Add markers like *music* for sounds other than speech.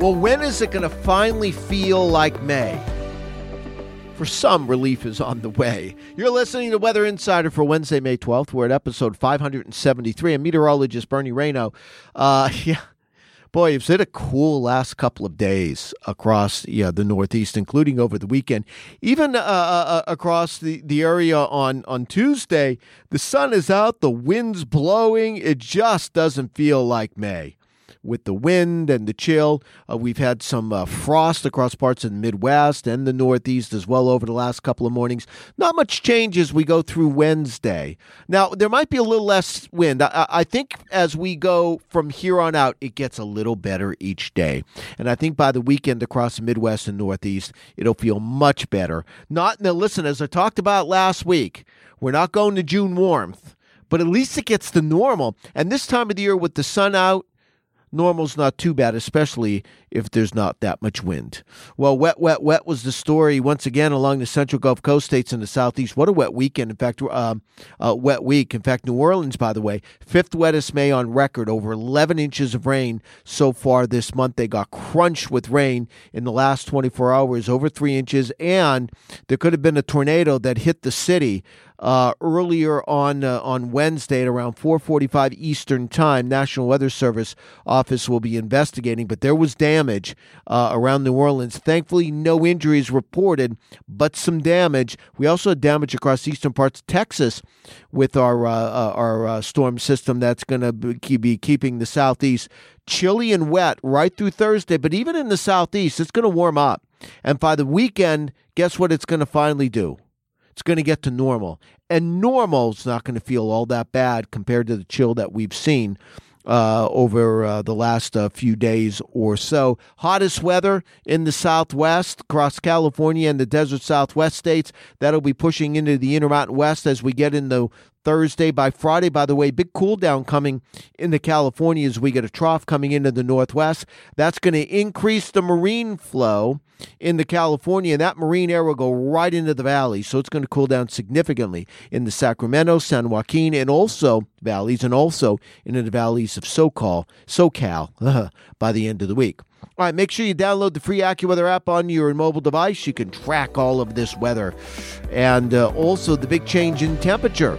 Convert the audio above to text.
Well, when is it going to finally feel like May? For some, relief is on the way. You're listening to Weather Insider for Wednesday, May 12th. We're at episode 573. I'm meteorologist Bernie Rayno. Uh, *laughs* yeah. Boy, it's been a cool last couple of days across yeah, the Northeast, including over the weekend. Even uh, uh, uh, across the, the area on, on Tuesday, the sun is out, the wind's blowing. It just doesn't feel like May with the wind and the chill. Uh, we've had some uh, frost across parts of the Midwest and the Northeast as well over the last couple of mornings. Not much change as we go through Wednesday. Now, there might be a little less wind. I, I think as we go from here on out, it gets a little better each day. And I think by the weekend across the Midwest and Northeast, it'll feel much better. Not, now listen, as I talked about last week, we're not going to June warmth but at least it gets to normal. And this time of the year with the sun out, normal's not too bad, especially if there's not that much wind. Well, wet, wet, wet was the story once again along the central Gulf Coast states and the southeast. What a wet weekend! In fact, uh, wet week. In fact, New Orleans, by the way, fifth wettest May on record, over 11 inches of rain so far this month. They got crunched with rain in the last 24 hours, over three inches, and there could have been a tornado that hit the city uh, earlier on uh, on Wednesday at around 4:45 Eastern Time. National Weather Service office will be investigating, but there was damage uh, around New Orleans. Thankfully, no injuries reported, but some damage. We also had damage across eastern parts of Texas with our uh, uh, our uh, storm system that's going to be keeping the southeast chilly and wet right through Thursday. But even in the southeast, it's going to warm up. And by the weekend, guess what it's going to finally do? It's going to get to normal. And normal's not going to feel all that bad compared to the chill that we've seen uh, over uh, the last uh, few days or so. Hottest weather in the southwest, across California and the desert southwest states. That'll be pushing into the Intermountain West as we get into Thursday. By Friday, by the way, big cool down coming into California as we get a trough coming into the northwest. That's going to increase the marine flow into California, and that marine air will go right into the valley. So it's going to cool down significantly in the Sacramento, San Joaquin, and also valleys, and also into the valleys of SoCal, SoCal *laughs* by the end of the week. All right, make sure you download the free AccuWeather app on your mobile device. You can track all of this weather and uh, also the big change in temperature